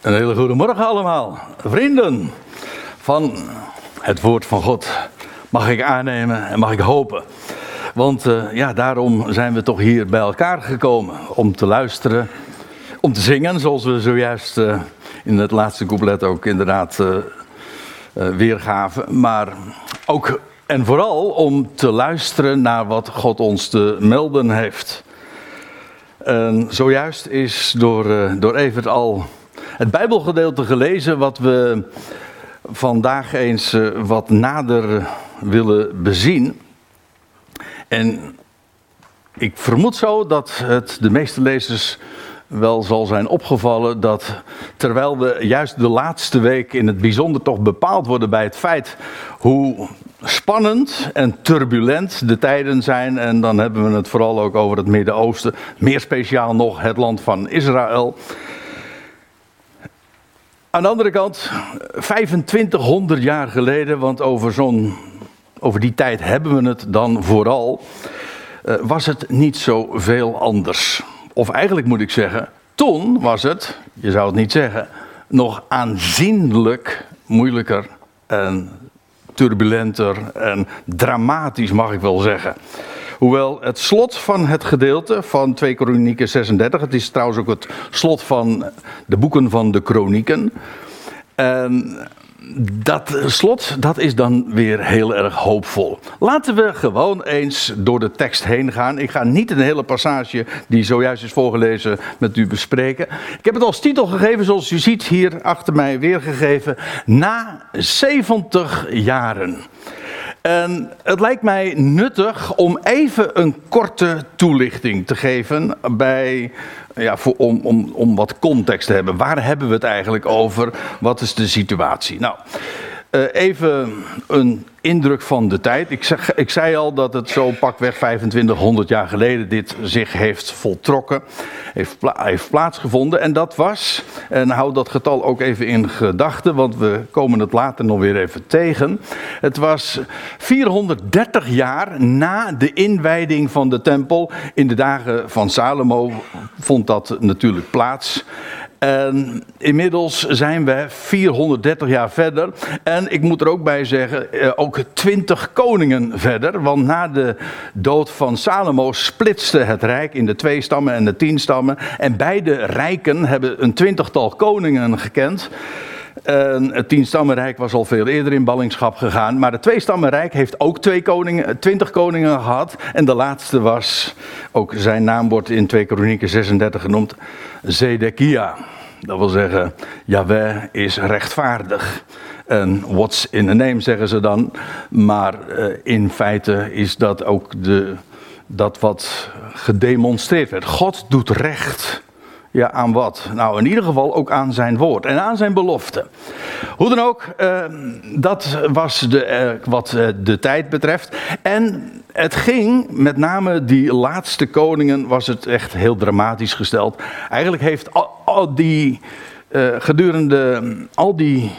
Een hele goede morgen allemaal. Vrienden van het woord van God mag ik aannemen en mag ik hopen. Want uh, ja, daarom zijn we toch hier bij elkaar gekomen. Om te luisteren, om te zingen, zoals we zojuist uh, in het laatste couplet ook inderdaad uh, weergaven. Maar ook en vooral om te luisteren naar wat God ons te melden heeft. Zojuist is door, door Evert al het Bijbelgedeelte gelezen wat we vandaag eens eh, wat nader willen bezien. En ik vermoed zo dat het de meeste lezers wel zal zijn opgevallen dat terwijl we juist de laatste week in het bijzonder toch bepaald worden bij het feit hoe spannend en turbulent de tijden zijn. En dan hebben we het vooral ook over het Midden-Oosten, meer speciaal nog het land van Israël. Aan de andere kant, 2500 jaar geleden, want over, zo'n, over die tijd hebben we het dan vooral, uh, was het niet zoveel anders. Of eigenlijk moet ik zeggen, toen was het, je zou het niet zeggen, nog aanzienlijk moeilijker en turbulenter en dramatisch, mag ik wel zeggen. Hoewel het slot van het gedeelte van 2 Kronieken 36, het is trouwens ook het slot van de boeken van de Kronieken. En dat slot, dat is dan weer heel erg hoopvol. Laten we gewoon eens door de tekst heen gaan. Ik ga niet een hele passage die zojuist is voorgelezen met u bespreken. Ik heb het als titel gegeven, zoals u ziet hier achter mij weergegeven. Na 70 jaren. En het lijkt mij nuttig om even een korte toelichting te geven bij, ja, voor, om, om, om wat context te hebben. Waar hebben we het eigenlijk over? Wat is de situatie? Nou, uh, even een indruk van de tijd. Ik, zeg, ik zei al dat het zo pakweg 2500 jaar geleden dit zich heeft voltrokken, heeft, heeft plaatsgevonden. En dat was, en hou dat getal ook even in gedachten, want we komen het later nog weer even tegen. Het was 430 jaar na de inwijding van de tempel. In de dagen van Salomo vond dat natuurlijk plaats. En inmiddels zijn we 430 jaar verder. En ik moet er ook bij zeggen, eh, ook 20 koningen verder. Want na de dood van Salomo splitste het rijk in de twee stammen en de tien stammen. En beide rijken hebben een twintigtal koningen gekend. Het tienstammenrijk was al veel eerder in ballingschap gegaan. Maar het tweestammenrijk heeft ook twee koningen, twintig koningen gehad. En de laatste was, ook zijn naam wordt in 2 Kronieken 36 genoemd, Zedekia. Dat wil zeggen, Yahweh is rechtvaardig. En what's in the name zeggen ze dan. Maar uh, in feite is dat ook de, dat wat gedemonstreerd werd. God doet recht. Ja, aan wat? Nou, in ieder geval ook aan zijn woord en aan zijn belofte. Hoe dan ook, uh, dat was de, uh, wat uh, de tijd betreft. En het ging, met name die laatste koningen, was het echt heel dramatisch gesteld. Eigenlijk heeft al, al die, gedurende al die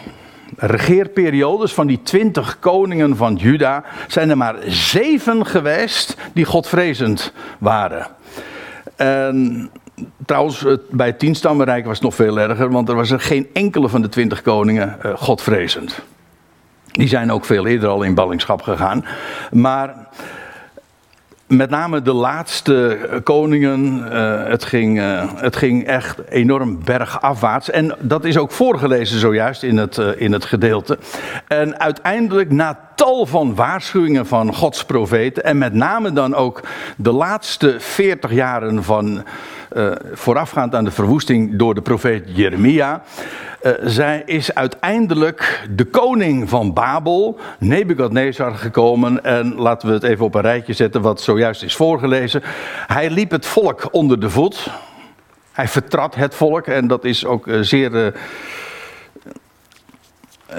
regeerperiodes van die twintig koningen van Juda, zijn er maar zeven geweest die godvrezend waren. En Trouwens, bij het tienstammenrijk was het nog veel erger, want er was er geen enkele van de twintig koningen uh, godvrezend. Die zijn ook veel eerder al in ballingschap gegaan. Maar met name de laatste koningen, uh, het, ging, het ging echt enorm bergafwaarts. En dat is ook voorgelezen zojuist in het, in het gedeelte. En uiteindelijk, na tal van waarschuwingen van Gods profeten, en met name dan ook de laatste veertig jaren van uh, voorafgaand aan de verwoesting door de profeet Jeremia, uh, zij is uiteindelijk de koning van Babel, Nebukadnezar, gekomen. En laten we het even op een rijtje zetten wat zojuist is voorgelezen. Hij liep het volk onder de voet. Hij vertrad het volk en dat is ook uh, zeer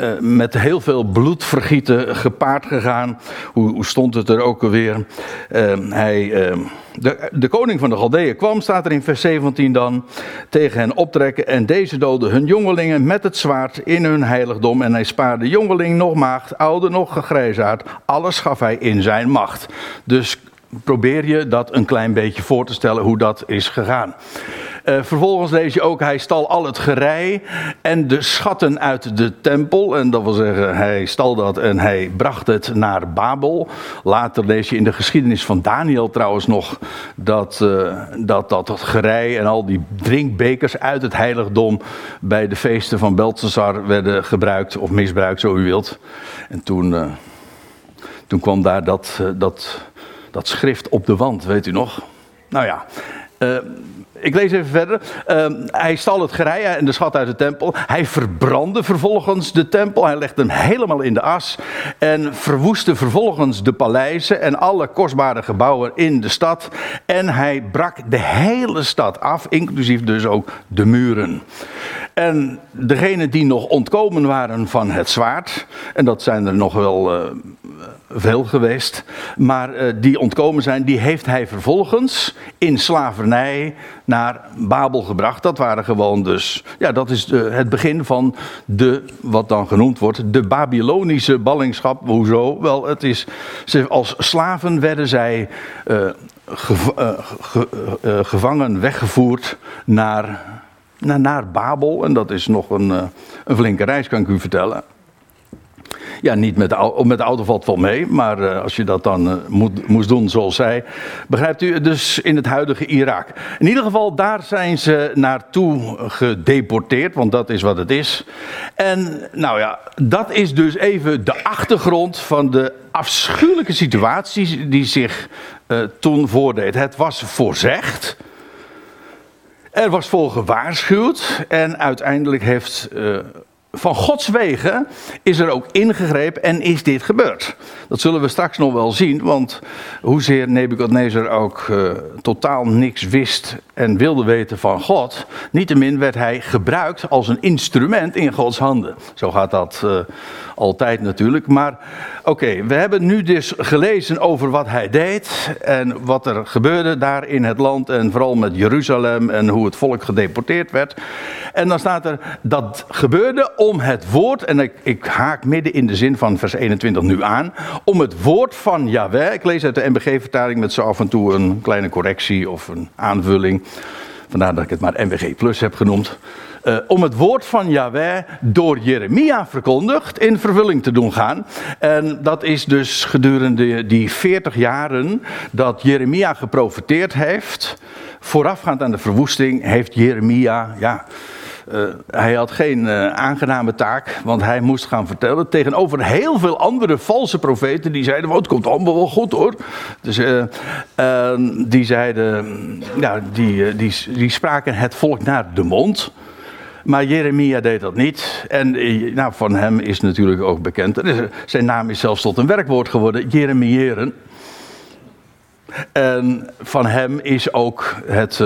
uh, met heel veel bloedvergieten gepaard gegaan. Hoe, hoe stond het er ook alweer? Uh, hij, uh, de, de, koning van de Galdeeën kwam, staat er in vers 17 dan, tegen hen optrekken. En deze doodde hun jongelingen met het zwaard in hun heiligdom. En hij spaarde jongeling nog maagd, oude nog gegrijzaard. Alles gaf hij in zijn macht. Dus probeer je dat een klein beetje voor te stellen hoe dat is gegaan. Uh, vervolgens lees je ook, hij stal al het gerei en de schatten uit de tempel. En dat wil zeggen, hij stal dat en hij bracht het naar Babel. Later lees je in de geschiedenis van Daniel trouwens nog dat uh, dat, dat, gerei en al die drinkbekers uit het heiligdom bij de feesten van Beltesar werden gebruikt of misbruikt, zo u wilt. En toen, uh, toen kwam daar dat, dat, dat schrift op de wand, weet u nog? Nou ja, uh, ik lees even verder. Uh, hij stal het gerei en de schat uit de tempel. Hij verbrandde vervolgens de tempel. Hij legde hem helemaal in de as. En verwoestte vervolgens de paleizen en alle kostbare gebouwen in de stad. En hij brak de hele stad af, inclusief dus ook de muren. En degenen die nog ontkomen waren van het zwaard, en dat zijn er nog wel uh, veel geweest, maar uh, die ontkomen zijn, die heeft hij vervolgens in slavernij naar Babel gebracht. Dat waren gewoon dus, ja, dat is de, het begin van de, wat dan genoemd wordt, de Babylonische ballingschap. Hoezo? Wel, het is, als slaven werden zij gev ge gevangen, weggevoerd naar naar, naar Babel. En dat is nog een, eh, een flinke reis, kan ik u vertellen. Ja, niet met de, met de auto valt wel mee, maar uh, als je dat dan uh, moet, moest doen zoals zij, begrijpt u, dus in het huidige Irak. In ieder geval, daar zijn ze naartoe gedeporteerd, want dat is wat het is. En nou ja, dat is dus even de achtergrond van de afschuwelijke situatie die zich uh, toen voordeed. Het was voorzegd. Er was voor gewaarschuwd en uiteindelijk heeft van Gods wegen is er ook ingegrepen en is dit gebeurd. Dat zullen we straks nog wel zien, want hoezeer Nebukadnezar ook uh, totaal niks wist en wilde weten van God, niettemin werd hij gebruikt als een instrument in Gods handen. Zo gaat dat uh, altijd natuurlijk. Maar oké, we hebben nu dus gelezen over wat hij deed en wat er gebeurde daar in het land en vooral met Jeruzalem en hoe het volk gedeporteerd werd. En dan staat er dat gebeurde om het woord, en ik, ik haak midden in de zin van vers 21 nu aan, om het woord van Yahweh, ik lees uit de MBG-vertaling met zo af en toe een kleine correctie of een aanvulling, vandaar dat ik het maar MBG Plus heb genoemd. Uh, om het woord van Yahweh door Jeremia verkondigd in vervulling te doen gaan. En dat is dus gedurende die 40 jaren dat Jeremia geprofeteerd heeft. Voorafgaand aan de verwoesting heeft Jeremia, ja, uh, hij had geen uh, aangename taak, want hij moest gaan vertellen tegenover heel veel andere valse profeten die zeiden: oh, het komt allemaal wel goed hoor. Dus uh, die zeiden, ja, die, die, die spraken het volk naar de mond. Maar Jeremia deed dat niet. En nou, van hem is natuurlijk ook bekend. Zijn naam is zelfs tot een werkwoord geworden: Jeremiëren. En van hem is ook het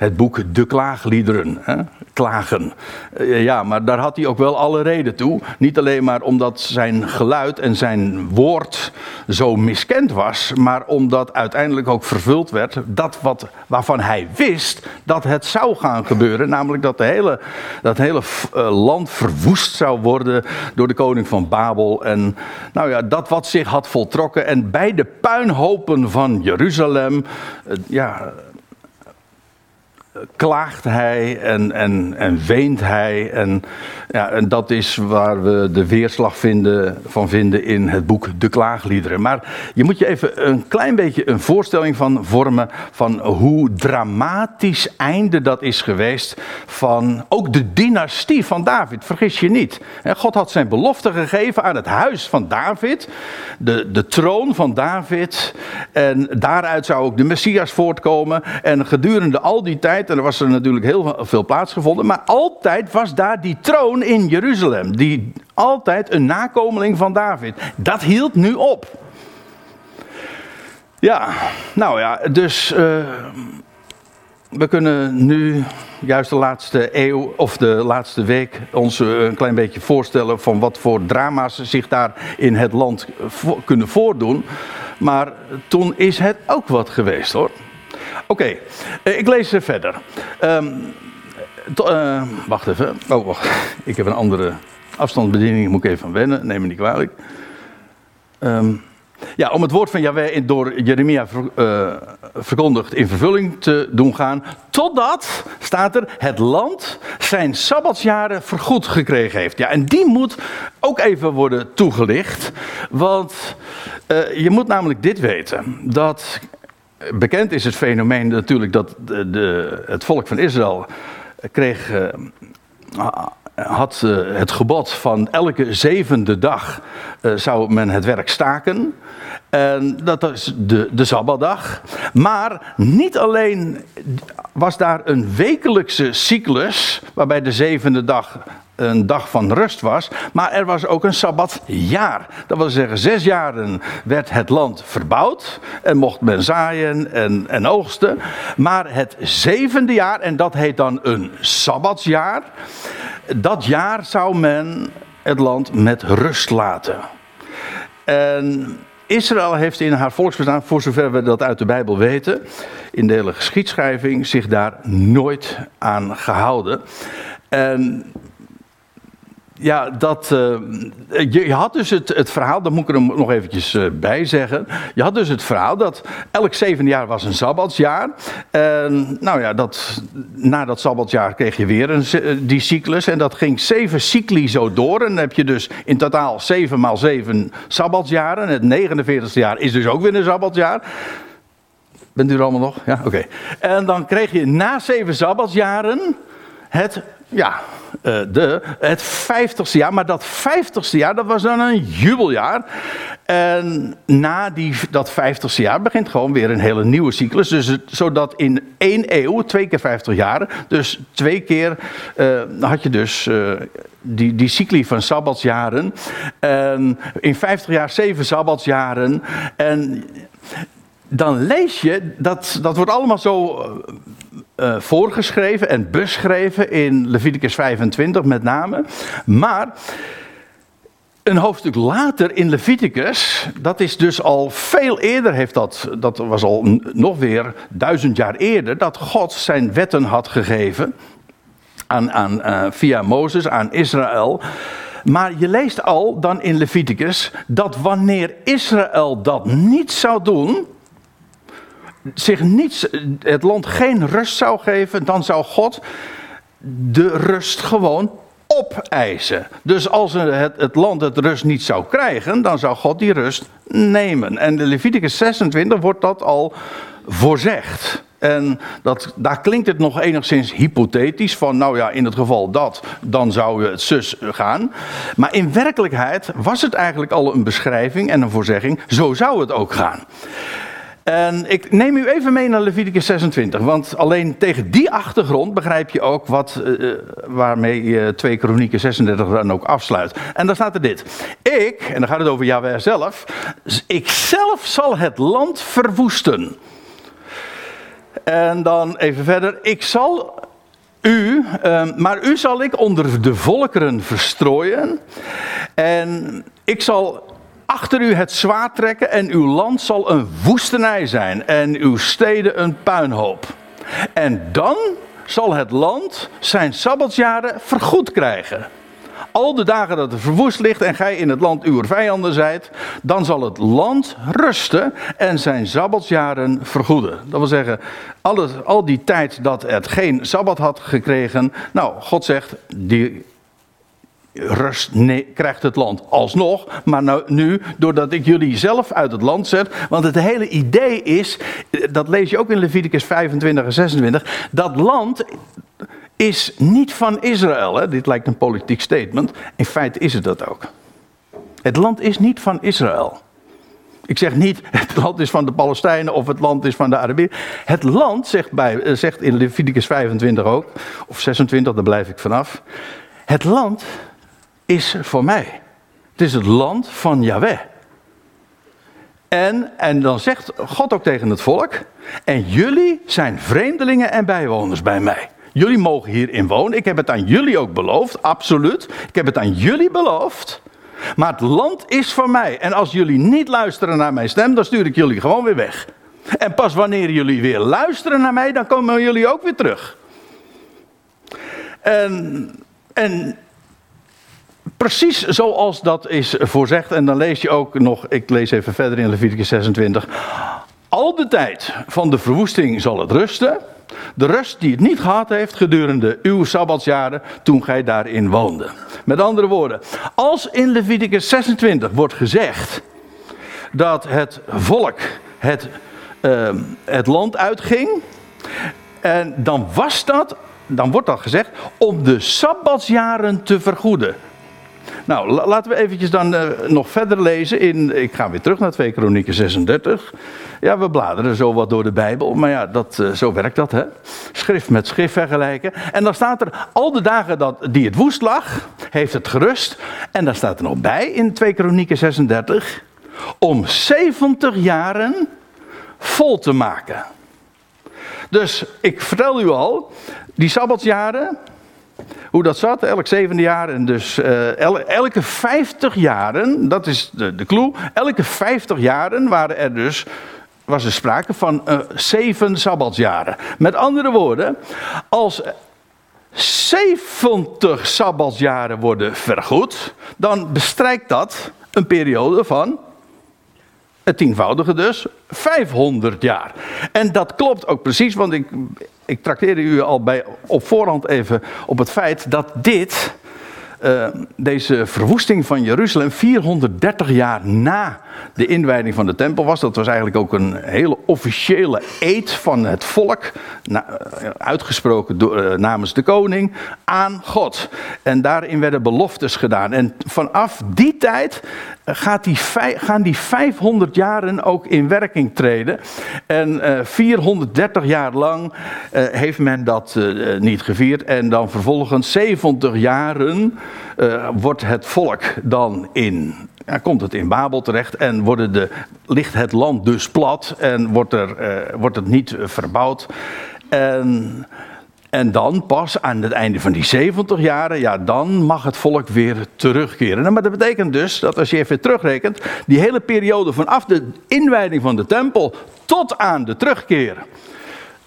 het boek De Klaagliederen. Hè? Klagen. Eh, ja, maar daar had hij ook wel alle reden toe. Niet alleen maar omdat zijn geluid en zijn woord zo miskend was, maar omdat uiteindelijk ook vervuld werd dat wat, waarvan hij wist dat het zou gaan gebeuren. Namelijk dat, de hele, dat hele eh, land verwoest zou worden door de koning van Babel. En nou ja, dat wat zich had voltrokken. En bij de puinhopen van Jeruzalem, eh, ja klaagt hij en, en, en weent hij. En, ja, en dat is waar we de weerslag vinden, van vinden in het boek De Klaagliederen. Maar je moet je even een klein beetje een voorstelling van vormen van hoe dramatisch einde dat is geweest van ook de dynastie van David. Vergis je niet. God had zijn belofte gegeven aan het huis van David, de, de troon van David. En daaruit zou ook de Messias voortkomen. En gedurende al die tijd en er was er natuurlijk heel veel plaatsgevonden. Maar altijd was daar die troon in Jeruzalem. Die altijd een nakomeling van David. Dat hield nu op. Ja, nou ja, dus. Uh, we kunnen nu juist de laatste eeuw of de laatste week ons een klein beetje voorstellen van wat voor drama's zich daar in het land kunnen voordoen. Maar toen is het ook wat geweest hoor. Oké, uh, ik lees verder. Um, uh, wacht even. Oh, wacht. Ik heb een andere afstandsbediening. Moet ik even van wennen. Neem me niet kwalijk. Um, Ja, om het woord van Yahweh door Jeremia uh, verkondigd in vervulling te doen gaan. Totdat, staat er, het land zijn sabbatsjaren vergoed gekregen heeft. Ja, en die moet ook even worden toegelicht. Want je moet namelijk dit weten. Dat bekend is het fenomeen natuurlijk dat de, het volk van Israël kreeg. Uh, had uh, het gebod van elke zevende dag zou men het werk staken. En dat is de, de Sabbatdag. Maar niet alleen was daar een wekelijkse cyclus, waarbij de zevende dag een dag van rust was, maar er was ook een sabbatjaar. Dat wil zeggen, zes jaren werd het land verbouwd en mocht men zaaien en, en oogsten. Maar het zevende jaar, en dat heet dan een sabbatsjaar, dat jaar zou men het land met rust laten. En Israël heeft in haar volksbestaan, voor zover we dat uit de Bijbel weten, in de hele geschiedschrijving, zich daar nooit aan gehouden. En ja, dat, uh, je, had dus het, het, verhaal, dat moet ik er nog eventjes uh, bij zeggen. Je had dus het verhaal dat elk zevende jaar was een Sabbatsjaar. En nou ja, dat, na dat Sabbatsjaar kreeg je weer een, uh, die cyclus. En dat ging zeven cycli zo door. En dan heb je dus in totaal zeven maal zeven Sabbatsjaren. Het 49ste jaar is dus ook weer een Sabbatsjaar. Bent u er allemaal nog? Ja, oké. En dan kreeg je na zeven Sabbatsjaren het ja, eh, de, het vijftigste jaar. Maar dat vijftigste jaar, dat was dan een jubeljaar. En na die, dat vijftigste jaar begint gewoon weer een hele nieuwe cyclus. Dus zodat in één eeuw, twee keer vijftig jaar, dus twee keer uh, had je dus uh, die, die cycli van sabbatsjaren. En in vijftig jaar zeven sabbatsjaren. En dan lees je, dat, dat wordt allemaal zo uh, voorgeschreven en beschreven in Leviticus 25 met name. Maar een hoofdstuk later in Leviticus, dat is dus al veel eerder, heeft dat, dat was al nog weer duizend jaar eerder, dat God zijn wetten had gegeven aan, aan, uh, via Mozes aan Israël. Maar je leest al dan in Leviticus dat wanneer Israël dat niet zou doen, zich niets, het land geen rust zou geven, dan zou God de rust gewoon opeisen. Dus als het, het land het rust niet zou krijgen, dan zou God die rust nemen. En in Leviticus 26 wordt dat al voorzegd. En dat, daar klinkt het nog enigszins hypothetisch van, nou ja, in het geval dat, dan zou het zus gaan. Maar in werkelijkheid was het eigenlijk al een beschrijving en een voorzegging, zo zou het ook gaan. En ik neem u even mee naar Leviticus 26, want alleen tegen die achtergrond begrijp je ook wat, uh, waarmee je 2 Kronieken 36 dan ook afsluit. En dan staat er dit. Ik, en dan gaat het over Yahweh zelf, ik zelf zal het land verwoesten. En dan even verder, ik zal u, uh, maar u zal ik onder de volkeren verstrooien. En ik zal achter u het zwaard trekken en uw land zal een woestenij zijn en uw steden een puinhoop. En dan zal het land zijn sabbatsjaren vergoed krijgen. Al de dagen dat het verwoest ligt en gij in het land uw vijanden zijt, dan zal het land rusten en zijn sabbatsjaren vergoeden. Dat wil zeggen, alles, al die tijd dat het geen sabbat had gekregen, nou, God zegt, die rust krijgt het land alsnog. Maar nou, nu, doordat ik jullie zelf uit het land zet. Want het hele idee is, dat lees je ook in Leviticus 25 en 26. Dat land is niet van Israël. Hè? Dit lijkt een politiek statement. In feite is het dat ook. Het land is niet van Israël. Ik zeg niet, het land is van de Palestijnen of het land is van de Arabieren. Het land, zegt, bij, eh, zegt in Leviticus 25 ook, of 26, daar blijf ik vanaf. Het land is voor mij. Het is het land van Yahweh. En, en dan zegt God ook tegen het volk: En jullie zijn vreemdelingen en bijwoners bij mij. Jullie mogen hierin wonen. Ik heb het aan jullie ook beloofd, absoluut. Ik heb het aan jullie beloofd. Maar het land is van mij. En als jullie niet luisteren naar mijn stem, dan stuur ik jullie gewoon weer weg. En pas wanneer jullie weer luisteren naar mij, dan komen jullie ook weer terug. En, en Precies zoals dat is voorzegd. En dan lees je ook nog, ik lees even verder in Leviticus 26. Al de tijd van de verwoesting zal het rusten. De rust die het niet gehad heeft gedurende uw sabbatsjaren toen gij daarin woonde. Met andere woorden, als in Leviticus 26 wordt gezegd dat het volk het, uh, het land uitging, en dan was dat, dan wordt dat gezegd, om de sabbatsjaren te vergoeden. Nou, laten we eventjes dan uh, nog verder lezen in, ik ga weer terug naar 2 Kronieken 36. Ja, we bladeren zo wat door de Bijbel, maar ja, dat, uh, zo werkt dat, hè. Schrift met schrift vergelijken. En dan staat er, al de dagen dat, die het woest lag, heeft het gerust. En daar staat er nog bij in 2 Kronieken 36, om 70 jaren vol te maken. Dus ik vertel u al, die sabbatsjaren, hoe dat zat, elk zevende jaar en dus uh, elke 50 jaren, dat is de, de clue, elke 50 jaren waren er dus, was er sprake van uh, zeven sabbatsjaren. Met andere woorden, als 70 sabbatsjaren worden vergoed, dan bestrijkt dat een periode van het tienvoudige dus, 500 jaar. En dat klopt ook precies, want ik, ik trakteerde u al bij, op voorhand even op het feit dat dit, uh, deze verwoesting van Jeruzalem, 430 jaar na de inwijding van de tempel was. Dat was eigenlijk ook een hele officiële eed van het volk, na, uitgesproken door, uh, namens de koning, aan God. En daarin werden beloftes gedaan. En vanaf die tijd gaat die, gaan die 500 jaren ook in werking treden. En uh, eh, 430 jaar lang heeft men dat niet gevierd. En dan vervolgens 70 jaren wordt het volk dan in ja, komt het in Babel terecht en worden de, ligt het land dus plat en wordt, er, uh, wordt het niet verbouwd. En, en dan pas aan het einde van die 70 jaren, ja, dan mag het volk weer terugkeren. Nou, maar dat betekent dus dat als je even terugrekent, die hele periode vanaf de inwijding van de tempel tot aan de terugkeer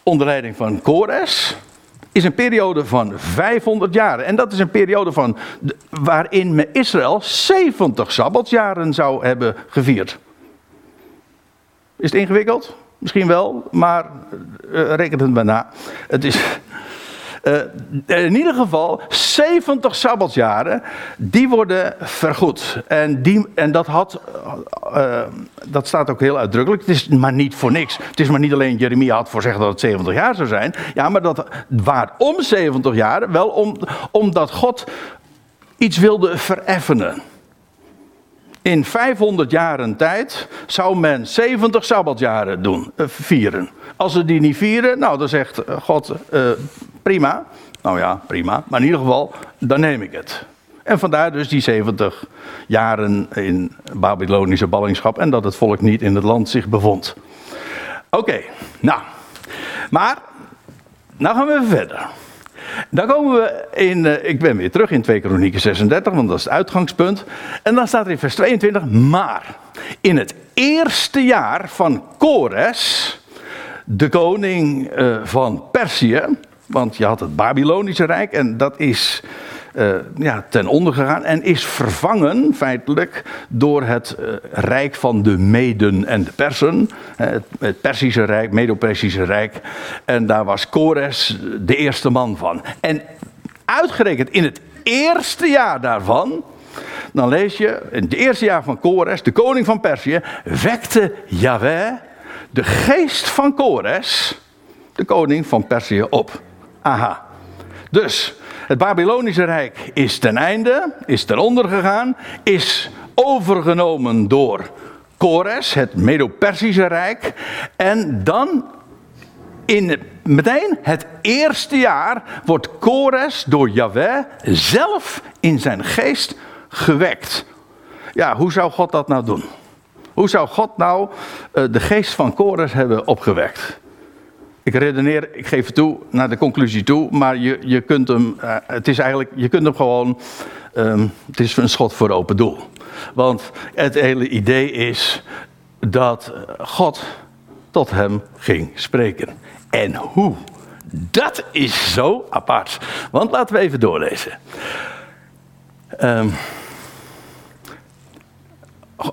onder leiding van Kores, is een periode van 500 jaar. En dat is een periode van, waarin Israël 70 sabbatsjaren zou hebben gevierd. Is het ingewikkeld? Misschien wel, maar uh, reken het maar na. Het is, uh, in ieder geval, 70 sabbatsjaren, die worden vergoed. En, die, en dat, had, uh, dat staat ook heel uitdrukkelijk. Het is maar niet voor niks. Het is maar niet alleen Jeremia had voorzegd dat het 70 jaar zou zijn. Ja, maar dat, waarom 70 jaar? Wel om, omdat God iets wilde vereffenen. In 500 jaren tijd zou men 70 sabbatjaren doen, vieren. Als ze die niet vieren, nou dan zegt God, prima. Nou ja, prima. Maar in ieder geval, dan neem ik het. En vandaar dus die 70 jaren in Babylonische ballingschap en dat het volk niet in het land zich bevond. Oké, nou. Maar, nou gaan we even verder. Dan komen we in, uh, ik ben weer terug in 2 Kronieken 36, want dat is het uitgangspunt. En dan staat er in vers 22, maar in het eerste jaar van Kores, de koning uh, van Perzië, want je had het Babylonische Rijk en dat is uh, ja, ten onder gegaan en is vervangen feitelijk door het uh, rijk van de Meden en de Persen. Het, het Persische Rijk, Medo-Persische Rijk. En daar was Kores de eerste man van. En uitgerekend in het eerste jaar daarvan. Dan lees je, in het eerste jaar van Kores, de koning van Perzië, wekte Yahweh de geest van Kores, de koning van Perzië, op. Aha. Dus het Babylonische Rijk is ten einde, is ten onder gegaan, is overgenomen door Kores, het Medo-Persische Rijk. En dan in meteen het eerste jaar wordt Kores door Yahweh zelf in zijn geest gewekt. Ja, hoe zou God dat nou doen? Hoe zou God nou uh, de geest van Kores hebben opgewekt? Ik redeneer, ik geef het toe, naar de conclusie toe, maar je, je kunt hem, uh, het is eigenlijk, je kunt hem gewoon, um, het is een schot voor open doel. Want het hele idee is dat God tot hem ging spreken. En hoe? Dat is zo apart. Want laten we even doorlezen. Um,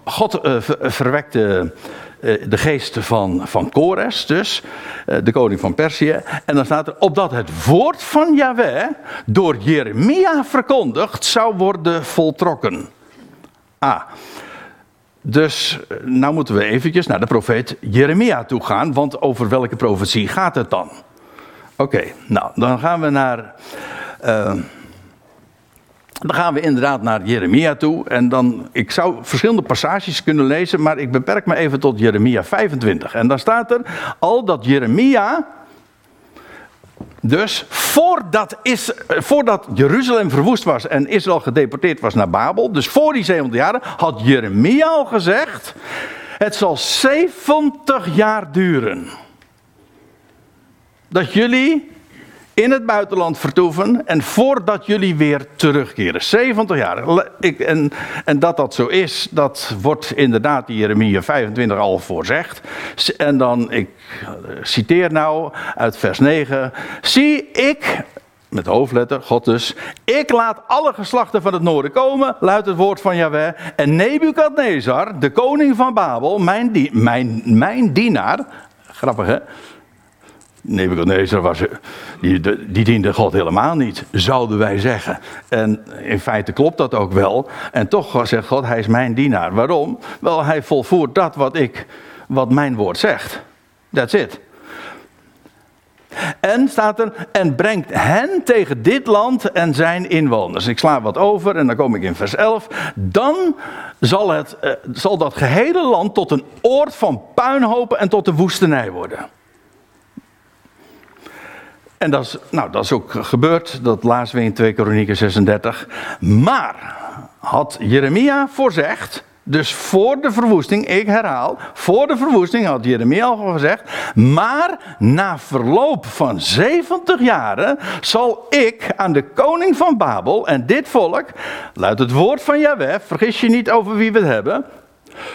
God uh, verwekte de geest van, van Kores, dus uh, de koning van Perzië. En dan staat er, opdat het woord van Yahweh door Jeremia verkondigd zou worden voltrokken. Ah, dus nou moeten we eventjes naar de profeet Jeremia toe gaan, want over welke profetie gaat het dan? Oké, nou dan gaan we naar... Dan gaan we inderdaad naar Jeremia toe. En dan, ik zou verschillende passages kunnen lezen, maar ik beperk me even tot Jeremia 25. En dan staat er al dat Jeremia, dus voordat, is, voordat Jeruzalem verwoest was en Israël gedeporteerd was naar Babel, dus voor die 70 jaren, had Jeremia al gezegd: Het zal 70 jaar duren. Dat jullie in het buitenland vertoeven en voordat jullie weer terugkeren. 70 jaar. En, en dat dat zo is, dat wordt inderdaad in Jeremia 25 al voorzegd. En dan, ik eh, citeer nou uit vers 9. Zie ik, met hoofdletter, God dus. Ik laat alle geslachten van het noorden komen, luidt het woord van Yahweh. En Nebukadnezar, de koning van Babel, mijn, mijn, mijn dienaar, grappig hè, Nebuchadnezzar was, die, die diende God helemaal niet, zouden wij zeggen. En in feite klopt dat ook wel. En toch zegt God, hij is mijn dienaar. Waarom? Wel, hij volvoert dat wat, ik, wat mijn woord zegt. That's it. En staat er, en brengt hen tegen dit land en zijn inwoners. Ik sla wat over en dan kom ik in vers 11. Dan zal, het, eh, zal dat gehele land tot een oord van puinhopen en tot een woestenij worden. En dat is, nou, dat is ook gebeurd, dat lazen we in 2 Kronieken 36. Maar had Jeremia voorzegd, dus voor de verwoesting, ik herhaal, voor de verwoesting had Jeremia al gezegd, maar na verloop van 70 jaren zal ik aan de koning van Babel en dit volk, luidt het woord van Jahweh, vergis je niet over wie we het hebben,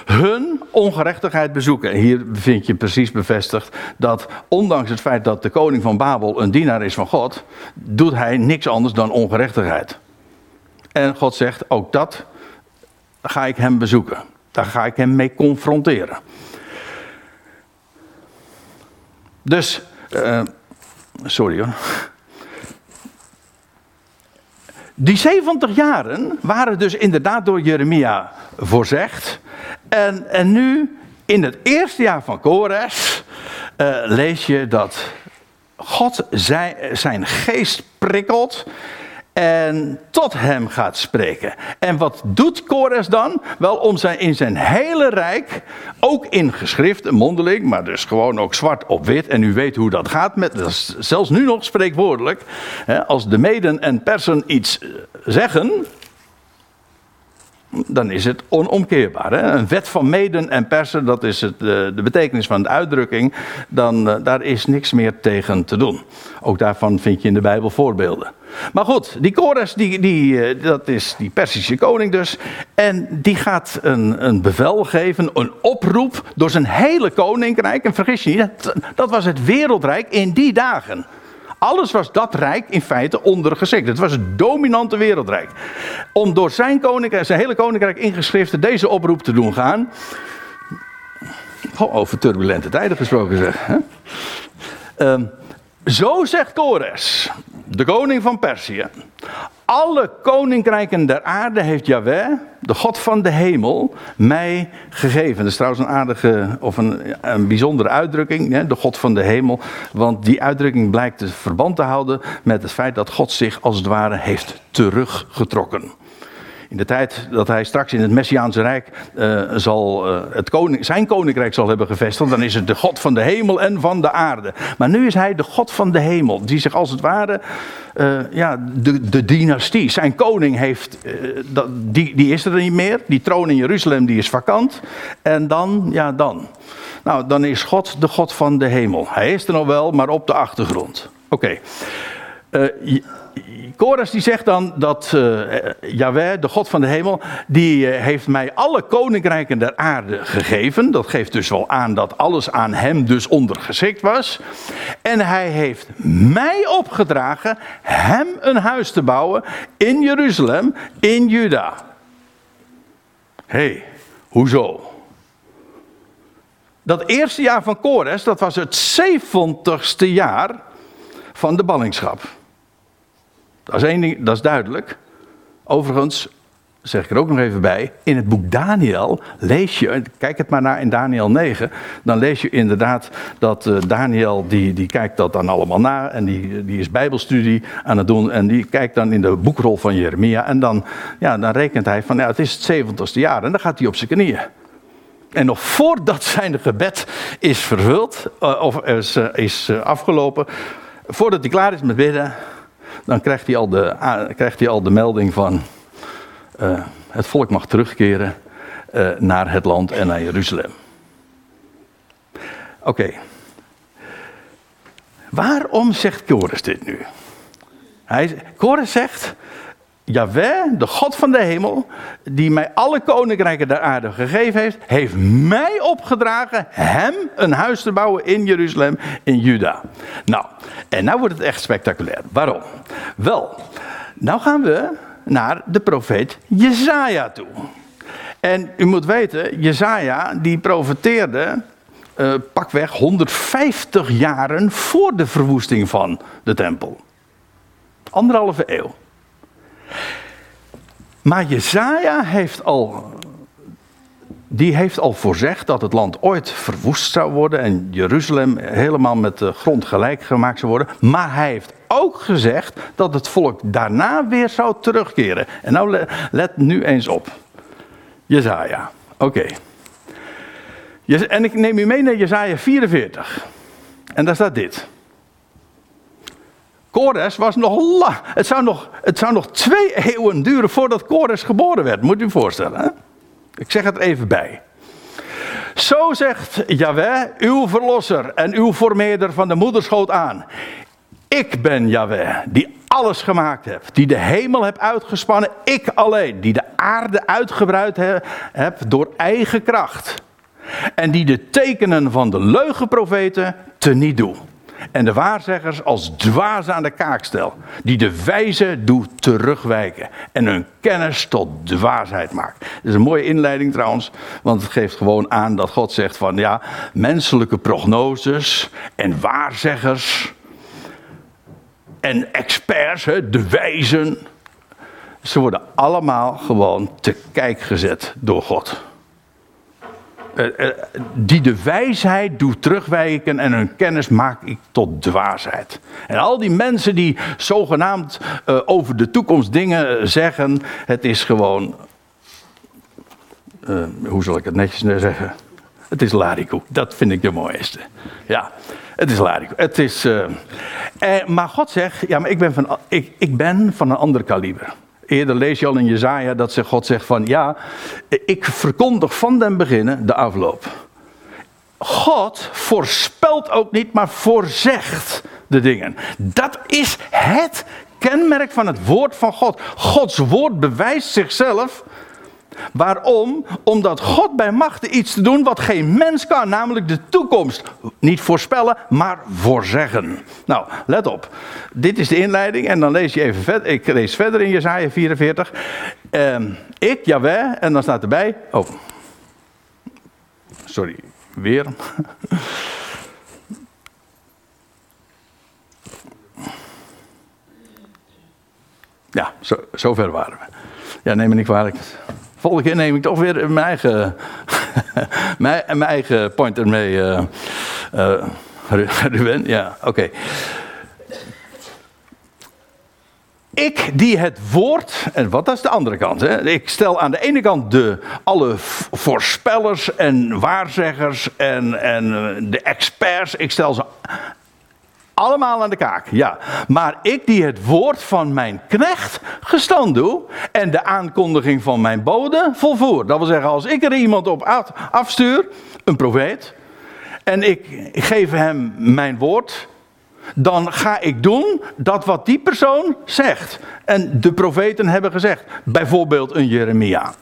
hun ongerechtigheid bezoeken. En hier vind je precies bevestigd dat ondanks het feit dat de koning van Babel een dienaar is van God, doet hij niks anders dan ongerechtigheid. En God zegt, ook dat ga ik hem bezoeken. Daar ga ik hem mee confronteren. Dus, uh, sorry hoor. Die 70 jaren waren dus inderdaad door Jeremia voorzegd. En, en nu, in het eerste jaar van Kores, uh, lees je dat God zijn geest prikkelt en tot hem gaat spreken. En wat doet Kores dan? Wel om zijn, in zijn hele rijk, ook in geschriften, mondeling, maar dus gewoon ook zwart op wit. En u weet hoe dat gaat, met, zelfs nu nog spreekwoordelijk. Als de meden en persen iets zeggen, dan is het onomkeerbaar. Hè? Een wet van meden en persen, dat is het, de, de betekenis van de uitdrukking. Dan, uh, daar is niks meer tegen te doen. Ook daarvan vind je in de Bijbel voorbeelden. Maar goed, die Kores, die, die, uh, dat is die Persische koning dus. En die gaat een, een bevel geven, een oproep door zijn hele koninkrijk. En vergis je niet, dat, dat was het wereldrijk in die dagen. Alles was dat rijk in feite ondergeschikt. Het was het dominante wereldrijk. Om door zijn koninkrijk, zijn hele koninkrijk ingeschriften deze oproep te doen gaan. Oh, over turbulente tijden gesproken zeg. Hè? Um, zo zegt Kores, de koning van Perzië. Alle koninkrijken der aarde heeft Yahweh, de God van de hemel, mij gegeven. Dat is trouwens een aardige of een, een bijzondere uitdrukking, hè, de God van de hemel. Want die uitdrukking blijkt het verband te houden met het feit dat God zich als het ware heeft teruggetrokken. In de tijd dat hij straks in het Messiaanse Rijk uh, zal, uh, het koning, zijn koninkrijk zal hebben gevestigd, dan is het de God van de hemel en van de aarde. Maar nu is hij de God van de hemel, die zich als het ware, uh, ja, de, de dynastie, zijn koning heeft, dat, die, die is er niet meer. Die troon in Jeruzalem die is vakant. En dan, ja dan. Nou, dan is God de God van de hemel. Hij is er nog wel, maar op de achtergrond. Oké. Kores die zegt dan dat uh, de God van de hemel, die uh, heeft mij alle koninkrijken der aarde gegeven. Dat geeft dus wel aan dat alles aan hem dus ondergeschikt was. En hij heeft mij opgedragen hem een huis te bouwen in Jeruzalem, in Juda. Hé, hey, Hoezo? Dat eerste jaar van Kores, dat was het zeventigste jaar van de ballingschap. Dat is één ding, dat is duidelijk. Overigens, zeg ik er ook nog even bij, in het boek Daniel lees je, kijk het maar naar in Daniel 9, dan lees je inderdaad dat uh, Daniel, die, die kijkt dat dan allemaal na en die, die is bijbelstudie aan het doen en die kijkt dan in de boekrol van Jeremia en dan, ja, dan rekent hij van, ja, het is het zeventigste jaar en dan gaat hij op zijn knieën. En nog voordat zijn gebed is vervuld, uh, of is, uh, is afgelopen, voordat hij klaar is met bidden, dan krijgt hij al de, krijgt hij al de melding van uh, het volk mag terugkeren uh, naar het land en naar Jeruzalem. Oké. Waarom zegt Kores dit nu? Hij, zegt, Jaweh, de God van de hemel, die mij alle koninkrijken der aarde gegeven heeft, heeft mij opgedragen hem een huis te bouwen in Jeruzalem, in Juda. Nou, en nou wordt het echt spectaculair. Waarom? Wel, nou gaan we naar de profeet Jezaja toe. En u moet weten, Jezaja die profeteerde uh, pakweg 150 jaren voor de verwoesting van de tempel. Anderhalve eeuw. Maar Jezaja heeft al, die heeft al voorzegd dat het land ooit verwoest zou worden en Jeruzalem helemaal met de grond gelijk gemaakt zou worden. Maar hij heeft ook gezegd dat het volk daarna weer zou terugkeren. En nou let nu eens op. Jezaja, oké. En ik neem u mee naar Jezaja 44. En daar staat dit. Kores was nog lang. Het zou nog, het zou nog twee eeuwen duren voordat Kores geboren werd. Moet u voorstellen. Ik zeg het even bij. Zo zegt Yahweh, uw verlosser en uw formeerder van de moederschoot aan. Ik ben Yahweh, die alles gemaakt heb, die de hemel heb uitgespannen, ik alleen, die de aarde uitgebreid heb door eigen kracht. En die de tekenen van de leugenprofeten teniet doet en de waarzeggers als dwaas aan de kaak stel, die de wijze doet terugwijken en hun kennis tot dwaasheid maakt. Dat is een mooie inleiding trouwens, want het geeft gewoon aan dat God zegt van ja, menselijke prognoses en waarzeggers en experts, de wijzen, ze worden allemaal gewoon te kijk gezet door God. Eh, eh, die de wijsheid doet terugwijken en hun kennis maak ik tot dwaasheid. En al die mensen die zogenaamd uh, over de toekomst dingen zeggen, het is gewoon, hoe zal ik het netjes zeggen? Het is larikoek, dat vind ik de mooiste. Ja, het is larikoek. Het is, uh, maar God zegt, ja, maar ik ben van, ik, ik ben van een ander kaliber. Eerder lees je al in Jezaja dat God zegt van ja, ik verkondig van den beginnen de afloop. God voorspelt ook niet, maar voorzegt de dingen. Dat is het kenmerk van het woord van God. Gods woord bewijst zichzelf Waarom? Omdat God bij machten iets te doen wat geen mens kan, namelijk de toekomst. Niet voorspellen, maar voorzeggen. Nou, let op. Dit is de inleiding en dan lees je even verder. Ik lees verder in Jesaja 44. Uh, ik, Jaweh, en dan staat erbij. Oh. Sorry, weer. Ja, zo, zover waren we. Ja, neem me niet kwalijk volgende keer neem ik toch weer mijn eigen, mijn, mijn eigen pointer mee. Uh, uh, Ruben, ja, oké. Ik die het woord, en wat is de andere kant? Hè? Ik stel aan de ene kant de, alle voorspellers en waarzeggers en, en eh, de experts, ik stel ze allemaal aan de kaak, ja. Maar ik die het woord van mijn knecht gestand doe en de aankondiging van mijn bode volvoer. Dat wil zeggen, als ik er iemand op afstuur, een profeet, en ik geef hem mijn woord, dan ga ik doen dat wat die persoon zegt. En de profeten hebben gezegd, bijvoorbeeld een Jeremia.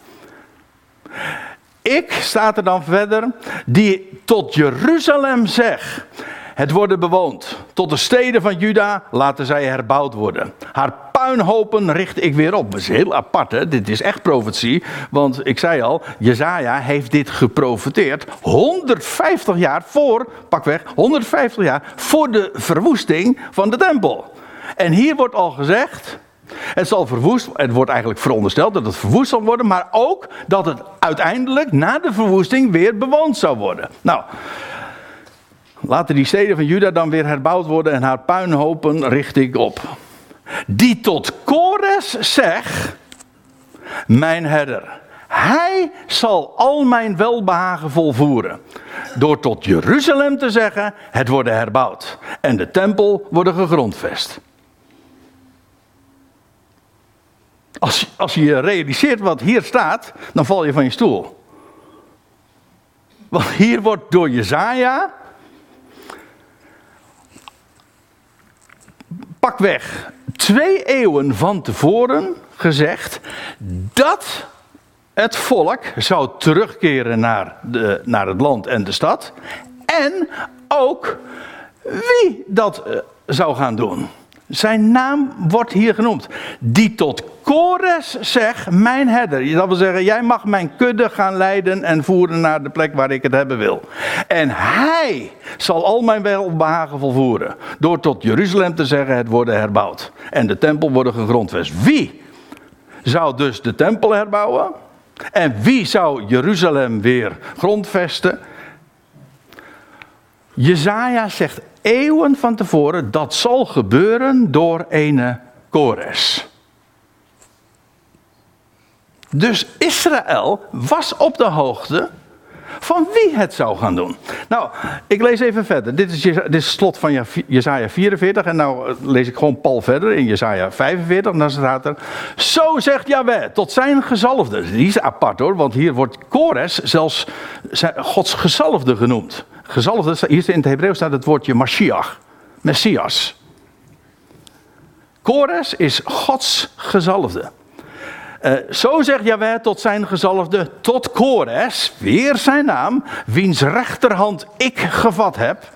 Ik, staat er dan verder, die tot Jeruzalem zeg, het worden bewoond. Tot de steden van Juda laten zij herbouwd worden. Haar puinhopen richt ik weer op. Dat is heel apart, hè? Dit is echt profetie. Want ik zei al, Jezaja heeft dit geprofeteerd 150 jaar voor, pakweg, 150 jaar voor de verwoesting van de tempel. En hier wordt al gezegd, het zal verwoest, het wordt eigenlijk verondersteld dat het verwoest zal worden, maar ook dat het uiteindelijk na de verwoesting weer bewoond zou worden. Nou, laten die steden van Juda dan weer herbouwd worden en haar puinhopen richt ik op. Die tot Kores zegt, mijn herder, hij zal al mijn welbehagen volvoeren. Door tot Jeruzalem te zeggen, het worden herbouwd en de tempel worden gegrondvest. Als, als je realiseert wat hier staat, dan val je van je stoel. Want hier wordt door Jezaja pakweg twee eeuwen van tevoren gezegd dat het volk zou terugkeren naar, de, naar het land en de stad. En ook wie dat eh, zou gaan doen. Zijn naam wordt hier genoemd. Die tot Kores zegt, mijn herder. Dat wil zeggen, jij mag mijn kudde gaan leiden en voeren naar de plek waar ik het hebben wil. En hij zal al mijn welbehagen volvoeren. Door tot Jeruzalem te zeggen, het worden herbouwd. En de tempel worden gegrondvest. Wie zou dus de tempel herbouwen? En wie zou Jeruzalem weer grondvesten? Jezaja zegt eeuwen van tevoren, dat zal gebeuren door ene Kores. Dus Israël was op de hoogte van wie het zou gaan doen. Nou, ik lees even verder. Dit is, dit het slot van Jesaja 44. En nou eh, lees ik gewoon Paul verder in Jesaja 45. En dan staat er... Zo zegt Yahweh tot zijn gezalfde. Die is apart hoor, want hier wordt Kores zelfs Gods gezalfde genoemd. Gezalfde, hier in het Hebreeuws staat het woordje Mashiach. Messias. Kores is Gods gezalfde. Uh, zo zegt Jaweh tot zijn gezalfde, tot Kores, weer zijn naam, wiens rechterhand ik gevat heb.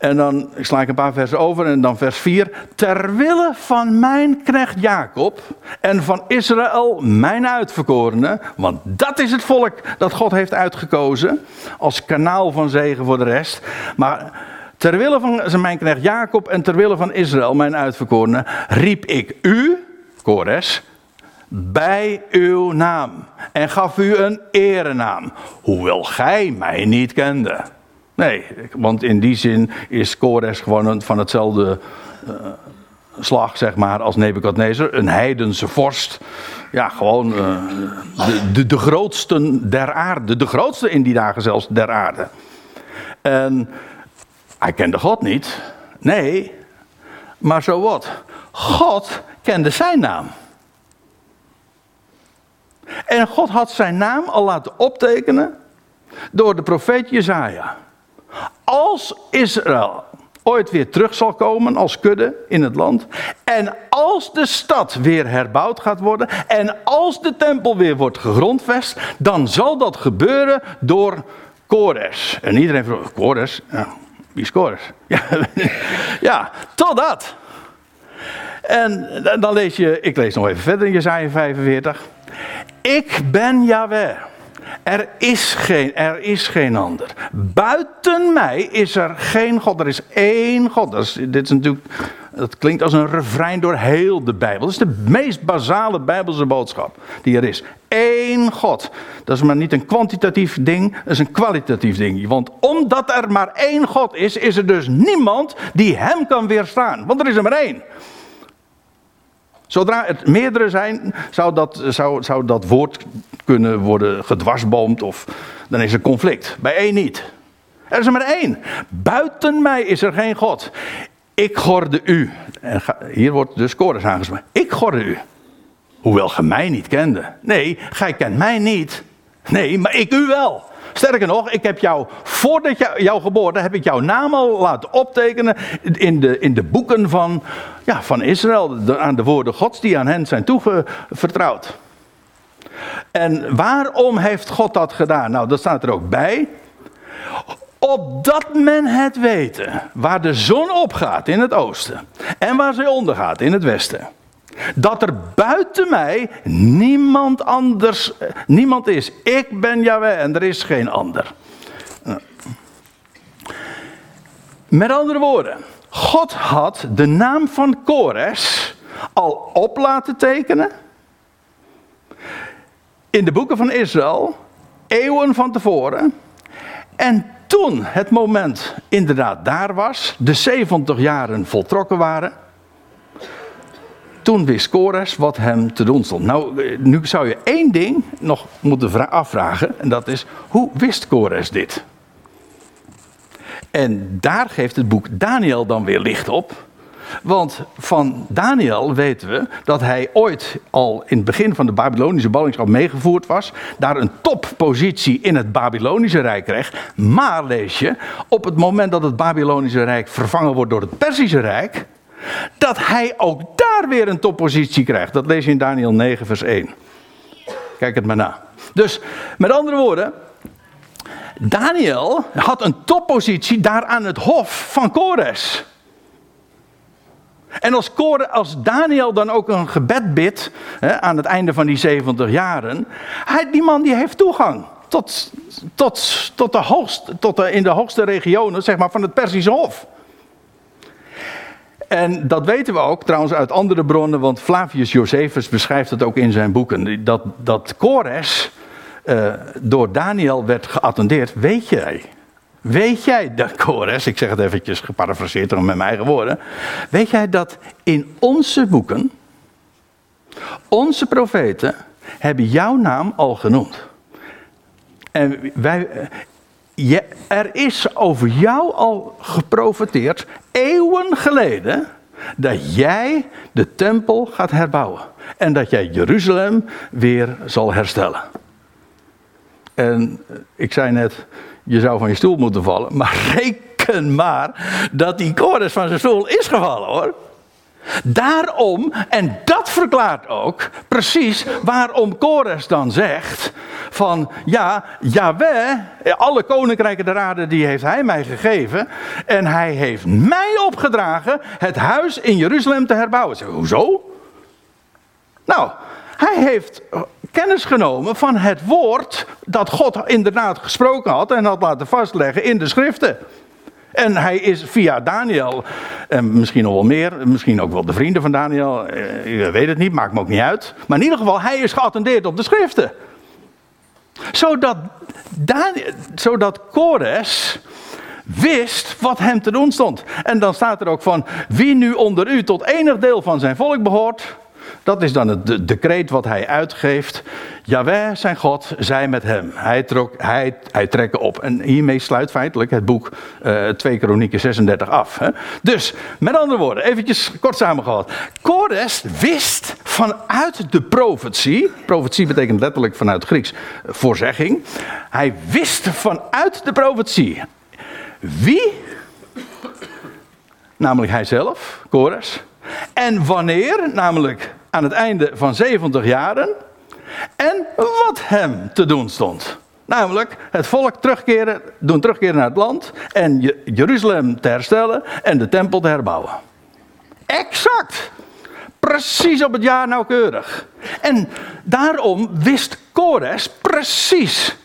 En dan sla ik een paar versen over en dan vers 4. Terwille van mijn knecht Jacob en van Israël, mijn uitverkorene. Want dat is het volk dat God heeft uitgekozen als kanaal van zegen voor de rest. Maar terwille van mijn knecht Jacob en terwille van Israël, mijn uitverkorene, riep ik u, Kores, bij uw naam en gaf u een erenaam, hoewel gij mij niet kende. Nee, want in die zin is Kores gewoon van hetzelfde uh, slag, zeg maar, als Nebukadnezar. Een heidense vorst. Ja, gewoon uh, de, de, de grootste der aarde. De grootste in die dagen zelfs der aarde. En hij kende God niet. Nee, maar zo wat. God kende zijn naam. En God had zijn naam al laten optekenen door de profeet Jezaja. Als Israël ooit weer terug zal komen als kudde in het land. En als de stad weer herbouwd gaat worden. En als de tempel weer wordt gegrondvest. Dan zal dat gebeuren door Kores. En iedereen vroeg, Kores? Ja, wie is Kores? Ja, ja totdat. En dan lees je, ik lees nog even verder in Jezaja 45. Ik ben Yahweh. Er is, geen, er is geen ander. Buiten mij is er geen God. Er is één God. Dat, is, dit natuurlijk, dat klinkt als een refrein door heel de Bijbel. Dat is de meest basale Bijbelse boodschap die er is. Eén God. Dat is maar niet een kwantitatief ding, dat is een kwalitatief ding. Want omdat er maar één God is, is er dus niemand die hem kan weerstaan. Want er is er maar één. Zodra het meerdere zijn, zou dat, zou, zou dat woord kunnen worden gedwarsboomd of dan is er conflict. Bij één niet. Er is er maar één. Buiten mij is er geen God. Ik gorde u. En hier wordt dus Kores aangesproken. Ik gorde u. Hoewel gij mij niet kende. Nee, gij kent mij niet. Nee, maar ik u wel. Sterker nog, ik heb jou, voordat jou, jouw geboorte, heb ik jouw naam al laten optekenen in de, in de boeken van, ja, van Israël. aan de woorden Gods die aan hen zijn toevertrouwd. En waarom heeft God dat gedaan? Nou, dat staat er ook bij. Opdat men het weten, waar de zon opgaat in het oosten en waar zij ondergaat in het westen. Dat er buiten mij niemand anders, eh, niemand is. Ik ben Yahweh en er is geen ander. Met andere woorden, God had de naam van Kores al op laten tekenen in de boeken van Israël, eeuwen van tevoren. En toen het moment inderdaad daar was, de 70 jaren voltrokken waren, toen wist Kores wat hem te doen stond. Nou, nu zou je één ding nog moeten afvragen, en dat is, hoe wist Kores dit? En daar geeft het boek Daniel dan weer licht op. Want van Daniel weten we dat hij ooit al in het begin van de Babylonische ballingschap meegevoerd was. Daar een toppositie in het Babylonische Rijk kreeg. Maar lees je, op het moment dat het Babylonische Rijk vervangen wordt door het Persische Rijk. Dat hij ook daar weer een toppositie krijgt. Dat lees je in Daniel 9, vers 1. Kijk het maar na. Dus met andere woorden, Daniel had een toppositie daar aan het hof van Kores. En als, als Daniel dan ook een gebed bidt hè, aan het einde van die 70 jaren, hij, die man die heeft toegang tot, tot, tot, de hoogst, tot de, in de hoogste regionen zeg maar, van het Persische Hof. En dat weten we ook trouwens uit andere bronnen, want Flavius Josephus beschrijft het ook in zijn boeken. Dat, dat Kores uh, door Daniel werd geattendeerd, weet jij. Weet jij dat, Kores, ik zeg het eventjes geparafraseerd met mijn eigen woorden. Weet jij dat in onze boeken, onze profeten, hebben jouw naam al genoemd. En wij, je, er is over jou al geprofeteerd, eeuwen geleden, dat jij de tempel gaat herbouwen. En dat jij Jeruzalem weer zal herstellen. En ik zei net, je zou van je stoel moeten vallen. Maar reken maar dat die Kores van zijn stoel is gevallen hoor. Daarom, en dat verklaart ook precies waarom Kores dan zegt van ja, Jaweh, alle koninkrijken der aarde die heeft hij mij gegeven en hij heeft mij opgedragen het huis in Jeruzalem te herbouwen. Zeg, hoezo? Nou, hij heeft kennis genomen van het woord dat God inderdaad gesproken had en had laten vastleggen in de schriften. En hij is via Daniel, en misschien nog wel meer, misschien ook wel de vrienden van Daniel, eh, ik weet het niet, maakt me ook niet uit. Maar in ieder geval, hij is geattendeerd op de schriften. Zodat, Daniel, zodat Kores wist wat hem te doen stond. En dan staat er ook van, wie nu onder u tot enig deel van zijn volk behoort, dat is dan het decreet wat hij uitgeeft. Jawel, zijn God, zij met hem. Hij, trok, hij, hij op. En hiermee sluit feitelijk het boek uh, eh, 2 Kronieken 36 af. Hè? Dus, met andere woorden, eventjes kort samengevat. Kores wist vanuit de profetie, profetie betekent letterlijk vanuit Grieks voorzegging. Hij wist vanuit de profetie wie, namelijk hij zelf, Kores, en wanneer, namelijk aan het einde van 70 jaren. En wat hem te doen stond. Namelijk het volk terugkeren, doen terugkeren naar het land en Jeruzalem te herstellen en de tempel te herbouwen. Exact. Precies op het jaar nauwkeurig. En daarom wist Kores precies.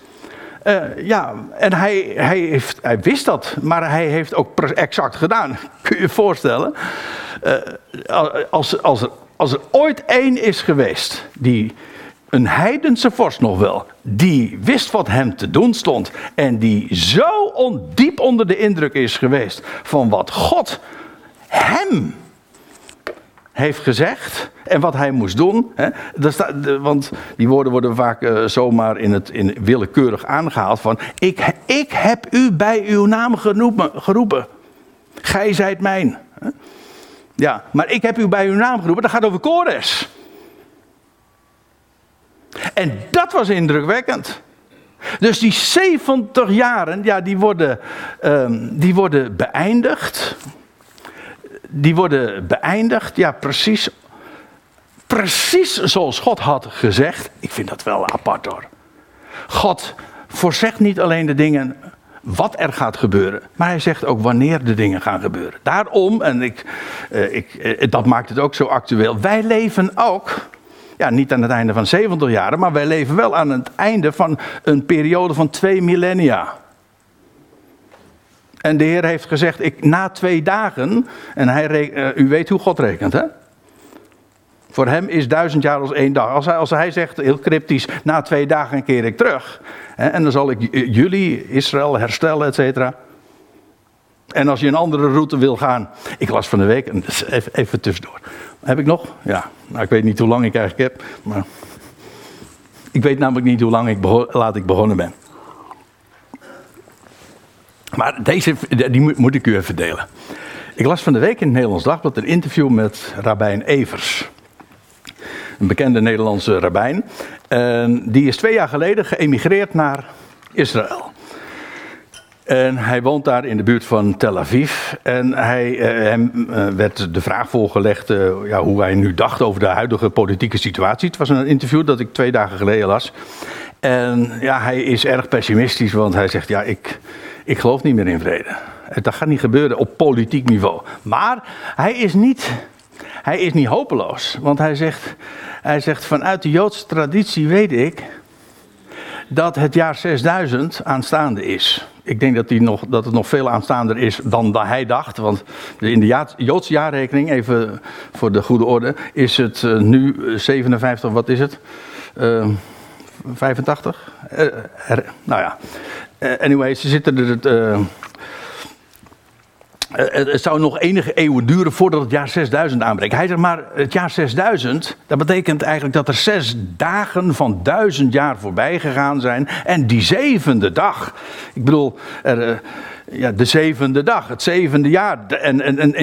Uh, ja, en hij, hij, heeft, hij wist dat, maar hij heeft ook exact gedaan. Kun je je voorstellen? Uh, als, als als er ooit één is geweest die een heidense vorst nog wel, die wist wat hem te doen stond en die zo on, diep onder de indruk is geweest van wat God hem heeft gezegd en wat hij moest doen. Hè, want die woorden worden vaak uh, zomaar in het, in, willekeurig aangehaald van ik, ik heb u bij uw naam geroepen. Gij zijt mijn. Ja, maar ik heb u bij uw naam geroepen. Dat gaat over Kores. En dat was indrukwekkend. Dus die 70 jaren, ja, die worden, um, die worden beëindigd. Die worden beëindigd, ja, precies. Precies zoals God had gezegd. Ik vind dat wel apart hoor. God voorzegt niet alleen de dingen wat er gaat gebeuren. Maar hij zegt ook wanneer de dingen gaan gebeuren. Daarom, en ik, eh, ik, eh, dat maakt het ook zo actueel. Wij leven ook, ja, niet aan het einde van 70 jaren, maar wij leven wel aan het einde van een periode van twee millennia. En de Heer heeft gezegd, ik, na twee dagen, en hij, uh, u weet hoe God rekent, hè? Voor hem is duizend jaar als één dag. Als hij, als hij zegt, heel cryptisch, na twee dagen keer ik terug. Hè, en dan zal ik jullie, Israël, herstellen, et cetera. En als je een andere route wil gaan. Ik las van de week, even, even tussendoor. Heb ik nog? Ja. Nou, ik weet niet hoe lang ik eigenlijk heb. Maar ik weet namelijk niet hoe lang ik laat ik begonnen ben. Maar deze die moet ik u even delen. Ik las van de week in het Nederlands Dagblad een interview met Rabijn Evers een bekende Nederlandse rabbijn. En die is twee jaar geleden geëmigreerd naar Israël. En hij woont daar in de buurt van Tel Aviv. En hij, eh, hem eh, werd de vraag voorgelegd eh, ja, hoe hij nu dacht over de huidige politieke situatie. Het was een interview dat ik twee dagen geleden las. En ja, hij is erg pessimistisch, want hij zegt: Ja, ik, ik geloof niet meer in vrede. Dat gaat niet gebeuren op politiek niveau. Maar hij is niet hij is niet hopeloos, want hij zegt, hij zegt vanuit de Joodse traditie weet ik dat het jaar 6000 aanstaande is. Ik denk dat, die nog, dat het nog veel aanstaander is dan, dan hij dacht. Want in de Joodse jaarrekening, even voor de goede orde, is het uh, nu 57, wat is het? Uh, 85? Uh, nou ja. Uh, anyway, ze zitten er eh, het zou nog enige eeuwen duren voordat het jaar 6000 aanbreekt. Hij zegt maar, het jaar 6000, dat betekent eigenlijk dat er zes dagen van duizend jaar voorbij gegaan zijn. En die zevende dag, ik bedoel, er, eh, ja, de zevende dag, het zevende jaar. En, en,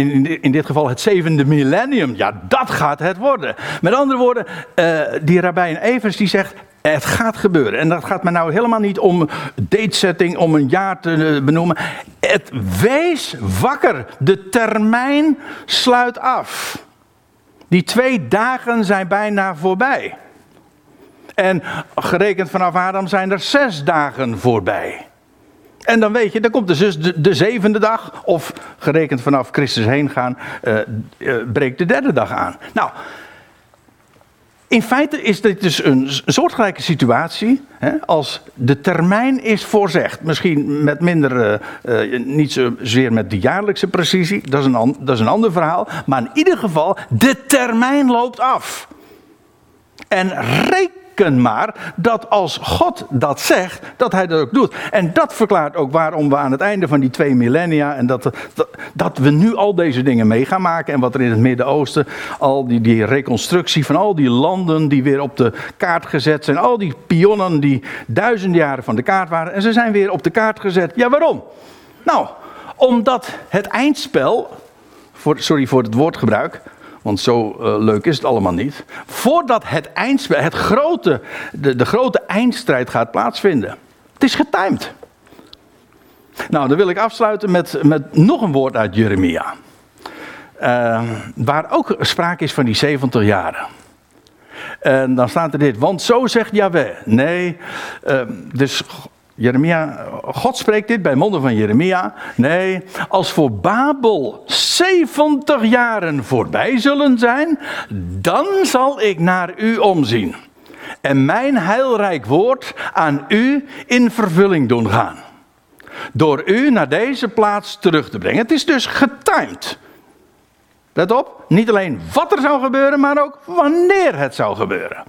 in dit geval het zevende millennium. Ja, dat gaat het worden. Met andere woorden, uh, die rabbijn Evers die zegt, het gaat gebeuren. En dat gaat me nou helemaal niet om datesetting, om een jaar te benoemen. Het wees wakker. De termijn sluit af. Die twee dagen zijn bijna voorbij. En gerekend vanaf Adam zijn er zes dagen voorbij. En dan weet je, dan komt dus de, de zevende dag, of gerekend vanaf Christus heen gaan, uh, uh, breekt de derde dag aan. Nou, in feite is dit dus een soortgelijke situatie hè, als de termijn is voorzegd. Misschien met minder, uh, uh, niet zozeer met de jaarlijkse precisie, dat is, een, dat is een ander verhaal. Maar in ieder geval, de termijn loopt af. En reken maar dat als God dat zegt, dat hij dat ook doet. En dat verklaart ook waarom we aan het einde van die twee millennia en dat, dat, we nu al deze dingen mee gaan maken en wat er in het Midden-Oosten, al die, die reconstructie van al die landen die weer op de kaart gezet zijn, al die pionnen die duizend jaren van de kaart waren en ze zijn weer op de kaart gezet. Ja, waarom? Nou, omdat het eindspel, voor, sorry voor het woordgebruik, want zo uh, leuk is het allemaal niet. Voordat het eindspel, het grote, de, grote eindstrijd gaat plaatsvinden. Het is getimed. Nou, dan wil ik afsluiten met, met nog een woord uit Jeremia. Uh, waar ook sprake is van die 70 jaren. En dan staat er dit, want zo zegt Yahweh. Nee, uh, dus Jeremia, God spreekt dit bij monden van Jeremia. Nee, als voor Babel 70 jaren voorbij zullen zijn, dan zal ik naar u omzien. En mijn heilrijk woord aan u in vervulling doen gaan. Door u naar deze plaats terug te brengen. Het is dus getimed. Let op, niet alleen wat er zou gebeuren, maar ook wanneer het zou gebeuren.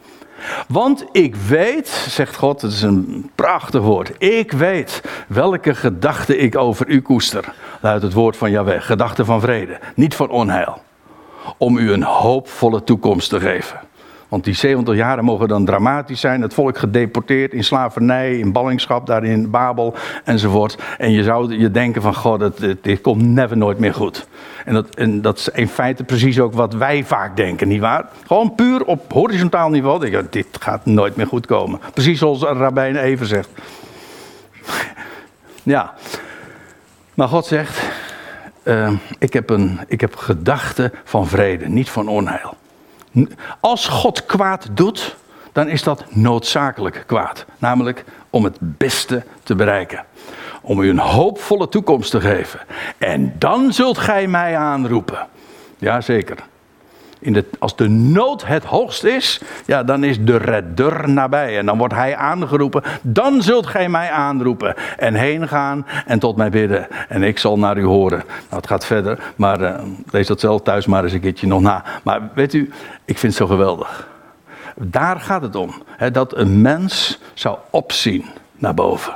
Want ik weet, zegt God, het is een prachtig woord. Ik weet welke gedachten ik over u koester. Uit het woord van Yahweh. Gedachten van vrede, niet van onheil. Om u een hoopvolle toekomst te geven. Want die 70 jaren mogen dan dramatisch zijn. Het volk gedeporteerd in slavernij, in ballingschap, daar in Babel enzovoort. En je zou je denken van, god, dit komt never nooit meer goed. En dat, en dat is in feite precies ook wat wij vaak denken, nietwaar? Gewoon puur op horizontaal niveau. Denk ik, dit gaat nooit meer goed komen. Precies zoals Rabijn even zegt. ja. Maar God zegt, uh, ik, heb ik heb gedachten van vrede, niet van onheil. Als God kwaad doet, dan is dat noodzakelijk kwaad. Namelijk om het beste te bereiken. om u een hoopvolle toekomst te geven. En dan zult gij mij aanroepen. Jazeker. In als de nood het hoogst is, ja, dan is de redder nabij. En dan wordt hij aangeroepen. Dan zult gij mij aanroepen. En heen gaan en tot mij bidden. En ik zal naar u horen. Nou, het gaat verder, maar uh, lees dat zelf thuis maar eens een keertje nog na. Maar weet u, ik vind het zo geweldig. Daar gaat het om. Hè, dat een mens zou opzien naar boven.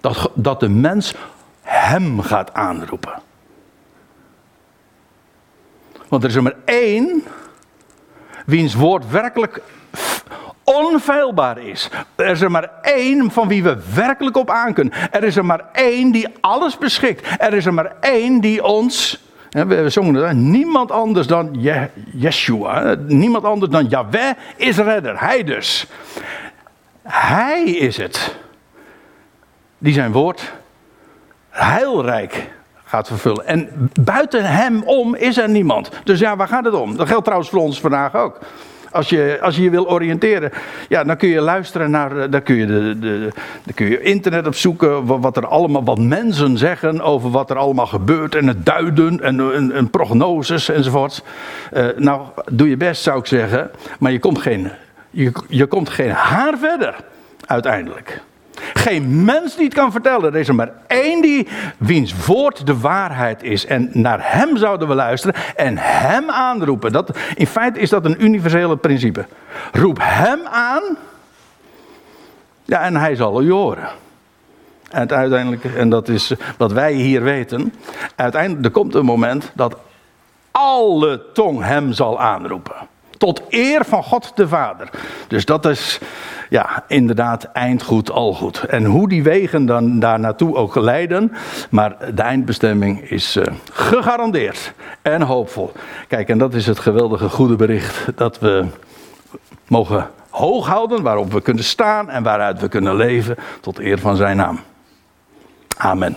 Dat, dat de mens hem gaat aanroepen. Want er is er maar één wiens woord werkelijk onfeilbaar is. Er is er maar één van wie we werkelijk op aankunnen. Er is er maar één die alles beschikt. Er is er maar één die ons. We zongen het, niemand anders dan Je Yeshua. Niemand anders dan Yahweh is redder. Hij dus. Hij is het. Die zijn woord heilrijk vervullen. En buiten hem om is er niemand. Dus ja, waar gaat het om? Dat geldt trouwens voor ons vandaag ook. Als je, als je wil oriënteren, ja, dan kun je luisteren naar, eh, dan kun je, de, de, kun je internet opzoeken, wat, wat er allemaal, wat mensen zeggen over wat er allemaal gebeurt en het duiden en, en, en prognoses enzovoort. Uh, nou, doe je best zou ik zeggen, maar je komt geen, je, je komt geen haar verder uiteindelijk. Geen mens die het kan vertellen. Er is er maar één die, wiens woord de waarheid is. En naar hem zouden we luisteren en hem aanroepen. Dat, in feite is dat een universele principe. Roep hem aan. Ja, en hij zal u horen. En uiteindelijk, en dat is wat wij hier weten. Uiteindelijk, er komt een moment dat alle tong hem zal aanroepen. Tot eer van God de Vader. Dus dat is ja, inderdaad eindgoed, al goed. En hoe die wegen dan daar naartoe ook leiden. Maar de eindbestemming is uh, gegarandeerd en hoopvol. Kijk, en dat is het geweldige goede bericht. Dat we mogen hoog houden, waarop we kunnen staan en waaruit we kunnen leven. Tot eer van zijn naam. Amen.